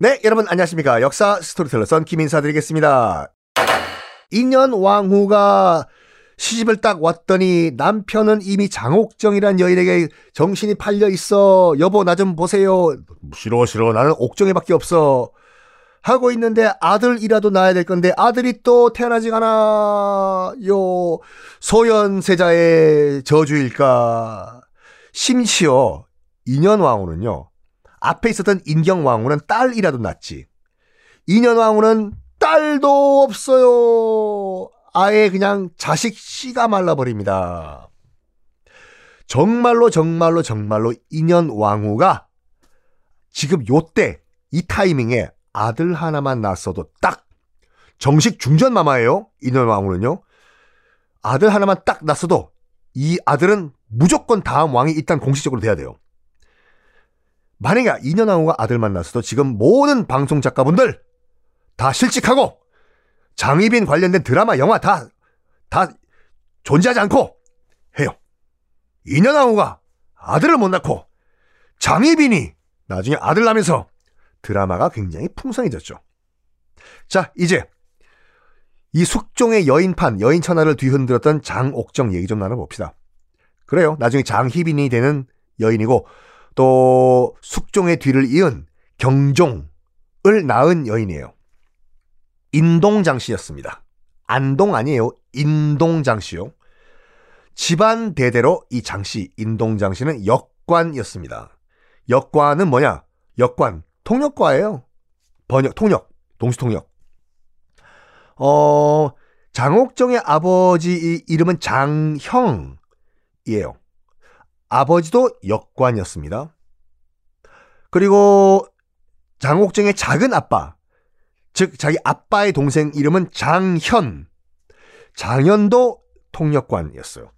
네, 여러분 안녕하십니까. 역사 스토리텔러 썬킴 인사 드리겠습니다. 인현 왕후가 시집을 딱 왔더니 남편은 이미 장옥정이란 여인에게 정신이 팔려 있어. 여보 나 좀 보세요. 싫어 싫어 나는 옥정이밖에 없어. 하고 있는데 아들이라도 낳아야 될 건데 아들이 또 태어나지 않아. 요 소현세자의 저주일까. 심지어 인현왕후는요. 앞에 있었던 인경 왕후는 딸이라도 낳지. 인현 왕후는 딸도 없어요. 아예 그냥 자식 씨가 말라버립니다. 정말로 정말로 정말로 인현 왕후가 지금 요때 이 타이밍에 아들 하나만 낳았어도 딱 정식 중전 마마예요. 인현 왕후는요. 아들 하나만 딱 낳았어도 이 아들은 무조건 다음 왕이 일단 공식적으로 돼야 돼요. 만약에 인현왕후가 아들 만났어도 지금 모든 방송 작가분들 다 실직하고 장희빈 관련된 드라마, 영화 다, 다 존재하지 않고 해요. 인현왕후가 아들을 못 낳고 장희빈이 나중에 아들 낳으면서 드라마가 굉장히 풍성해졌죠. 자, 이제 이 숙종의 여인판, 여인 천하를 뒤흔들었던 장옥정 얘기 좀 나눠봅시다. 그래요. 나중에 장희빈이 되는 여인이고 또 숙종의 뒤를 이은 경종을 낳은 여인이에요. 인동장 씨였습니다. 안동 아니에요. 인동장 씨요. 집안 대대로 이 장씨, 인동장 씨는 역관이었습니다. 역관은 뭐냐? 역관, 통역과예요. 번역, 통역, 동시통역. 어, 장옥정의 아버지 이름은 장형이에요. 아버지도 역관이었습니다. 그리고 장옥정의 작은 아빠, 즉 자기 아빠의 동생 이름은 장현. 장현도 통역관이었어요.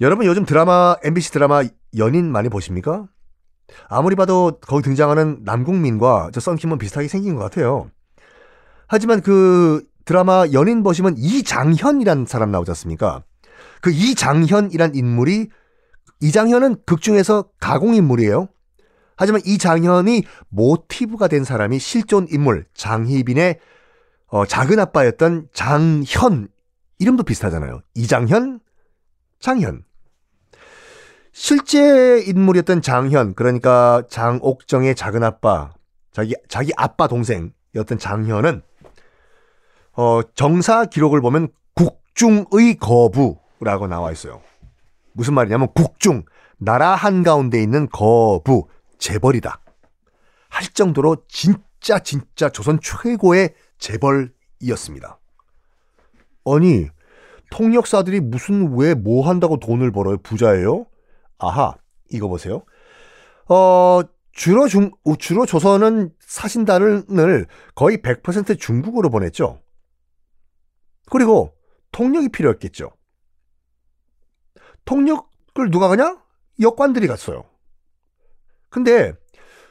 여러분 요즘 드라마 MBC 드라마 연인 많이 보십니까? 아무리 봐도 거기 등장하는 남궁민과 저 썬킴은 비슷하게 생긴 것 같아요. 하지만 그 드라마 연인 보시면 이장현이란 사람 나오지 않습니까? 그 이장현이란 인물이 이장현은 극 중에서 가공 인물이에요. 하지만 이장현이 모티브가 된 사람이 실존 인물 장희빈의 어, 작은 아빠였던 장현 이름도 비슷하잖아요. 이장현, 장현. 실제 인물이었던 장현, 그러니까 장옥정의 작은 아빠, 자기 자기 아빠 동생이었던 장현은 어, 정사 기록을 보면 국중의 거부라고 나와 있어요. 무슨 말이냐면 국중, 나라 한가운데 있는 거부, 재벌이다. 할 정도로 진짜 진짜 조선 최고의 재벌이었습니다. 아니, 통역사들이 무슨 왜 뭐 한다고 돈을 벌어요? 부자예요? 아하, 이거 보세요. 어, 주로 중, 주로 조선은 사신단을 거의 100% 중국으로 보냈죠. 그리고 통역이 필요했겠죠. 통역을 누가 가냐? 역관들이 갔어요. 근데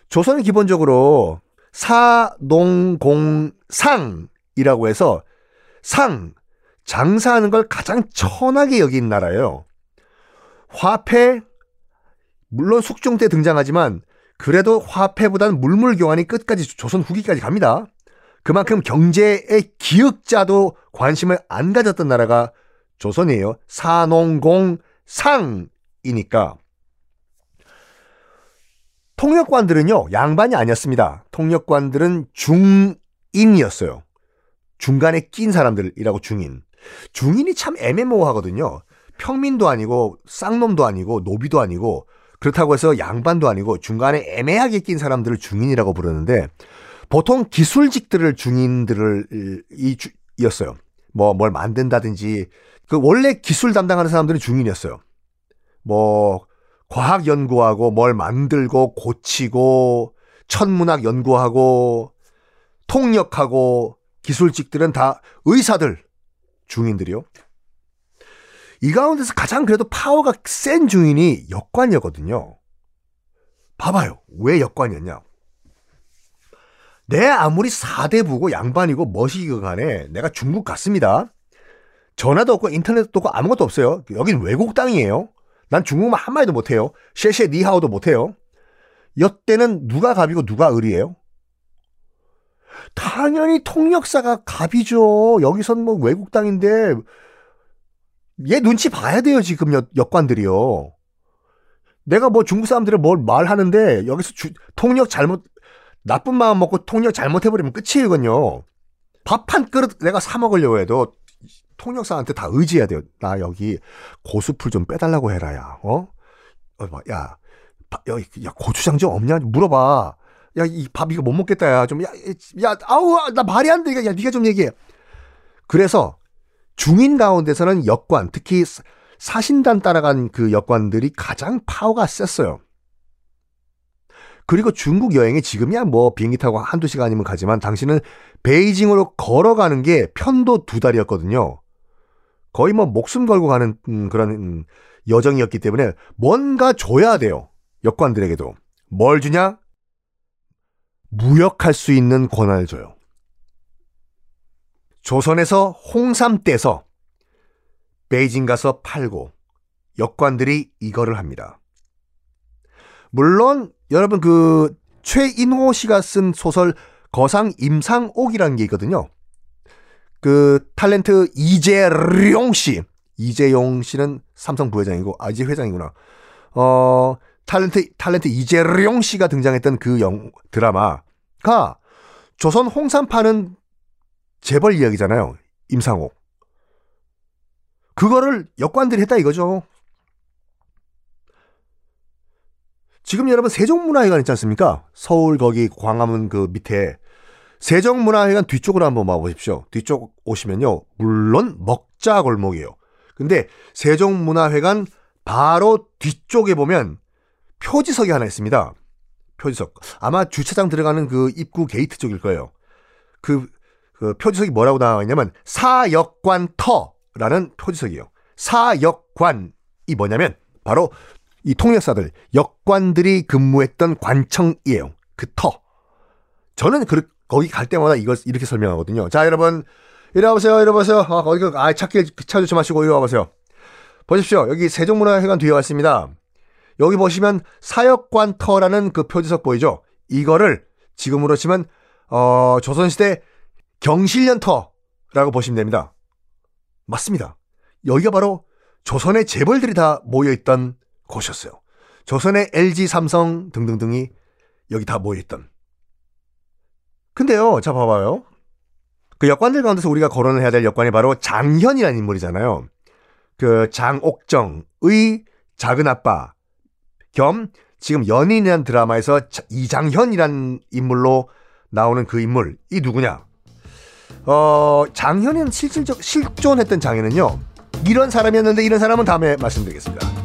조선은 기본적으로 사농공상이라고 해서 상, 장사하는 걸 가장 천하게 여긴 나라예요. 화폐, 물론 숙종 때 등장하지만 그래도 화폐보다는 물물교환이 끝까지 조선 후기까지 갑니다. 그만큼 경제의 기역자도 관심을 안 가졌던 나라가 조선이에요. 사농공 상이니까 통역관들은요 양반이 아니었습니다. 통역관들은 중인이었어요. 중간에 낀 사람들이라고 중인. 중인이 참 애매모호하거든요. 평민도 아니고 쌍놈도 아니고 노비도 아니고 그렇다고 해서 양반도 아니고 중간에 애매하게 낀 사람들을 중인이라고 부르는데 보통 기술직들을 중인들을 이 이었어요. 뭐 뭘 만든다든지 그 원래 기술 담당하는 사람들은 중인이었어요. 뭐 과학 연구하고 뭘 만들고 고치고 천문학 연구하고 통역하고 기술직들은 다 의사들 중인들이요. 이 가운데서 가장 그래도 파워가 센 중인이 역관이었거든요. 봐봐요. 왜 역관이었냐? 내 아무리 사대부고 양반이고 멋이고 간에 내가 중국 갔습니다. 전화도 없고 인터넷도 없고 아무것도 없어요. 여긴 외국 땅이에요. 난 중국말 한마디도 못해요. 셰셰 니하오도 못해요. 여때는 누가 갑이고 누가 을이에요? 당연히 통역사가 갑이죠. 여기선 뭐 외국 땅인데 얘 눈치 봐야 돼요, 지금 역, 역관들이요. 내가 뭐 중국 사람들을 뭘 말하는데 여기서 주, 통역 잘못 나쁜 마음 먹고 통역 잘못해버리면 이건요. 밥 한 그릇 내가 사 먹으려고 해도 통역사한테 다 의지해야 돼요. 나 여기 고수풀 좀 빼달라고 해라, 야. 어? 어 야, 야, 야, 고추장 좀 없냐? 물어봐. 야, 이 밥 이거 못 먹겠다, 야. 좀, 야, 야, 아우, 나 말이 안 돼. 야, 네가 좀 얘기해. 그래서 중인 가운데서는 역관, 특히 사신단 따라간 그 역관들이 가장 파워가 셌어요. 그리고 중국 여행이 지금이야 뭐 비행기 타고 한두 시간이면 가지만 당신은 베이징으로 걸어가는 게 편도 두 달이었거든요. 거의 뭐 목숨 걸고 가는 음, 그런 음, 여정이었기 때문에 뭔가 줘야 돼요. 역관들에게도. 뭘 주냐? 무역할 수 있는 권한을 줘요. 조선에서 홍삼 떼서 베이징 가서 팔고 역관들이 이거를 합니다. 물론 여러분 그 최인호 씨가 쓴 소설 거상 임상옥이라는 게 있거든요. 그 탤런트 이재용 씨, 이재용 씨는 삼성 부회장이고 아 이제 회장이구나. 어 탤런트 탤런트 이재용 씨가 등장했던 그 영 드라마가 조선 홍삼 파는 재벌 이야기잖아요. 임상옥. 그거를 역관들이 했다 이거죠. 지금 여러분 세종문화회관 있지 않습니까? 서울 거기 광화문 그 밑에 세종문화회관 뒤쪽으로 한번 와보십시오. 뒤쪽 오시면요. 물론 먹자 골목이에요. 근데 세종문화회관 바로 뒤쪽에 보면 표지석이 하나 있습니다. 표지석. 아마 주차장 들어가는 그 입구 게이트 쪽일 거예요. 그, 그 표지석이 뭐라고 나와 있냐면 사역관터라는 표지석이에요. 사역관이 뭐냐면 바로 이 통역사들, 역관들이 근무했던 관청이에요. 그 터. 저는 그, 거기 갈 때마다 이걸 이렇게 설명하거든요. 자, 여러분, 이리 와보세요, 이리 와보세요. 아, 그, 아, 찾길 찾지 마시고 이리 와보세요. 보십시오. 여기 세종문화회관 뒤에 왔습니다. 여기 보시면 사역관터라는 그 표지석 보이죠? 이거를 지금으로 치면, 어, 조선시대 경실련터라고 보시면 됩니다. 맞습니다. 여기가 바로 조선의 재벌들이 다 모여있던 곳이었어요. 조선의 LG, 삼성 등등등이 여기 다 모여있던. 근데요, 자 봐봐요. 그 역관들 가운데서 우리가 거론을 해야 될 역관이 바로 장현이라는 인물이잖아요. 그 장옥정의 작은 아빠 겸 지금 연인이라는 드라마에서 이장현이라는 인물로 나오는 그 인물 이 누구냐? 어 장현은 실질적 실존했던 장현은요 이런 사람이었는데 이런 사람은 다음에 말씀드리겠습니다.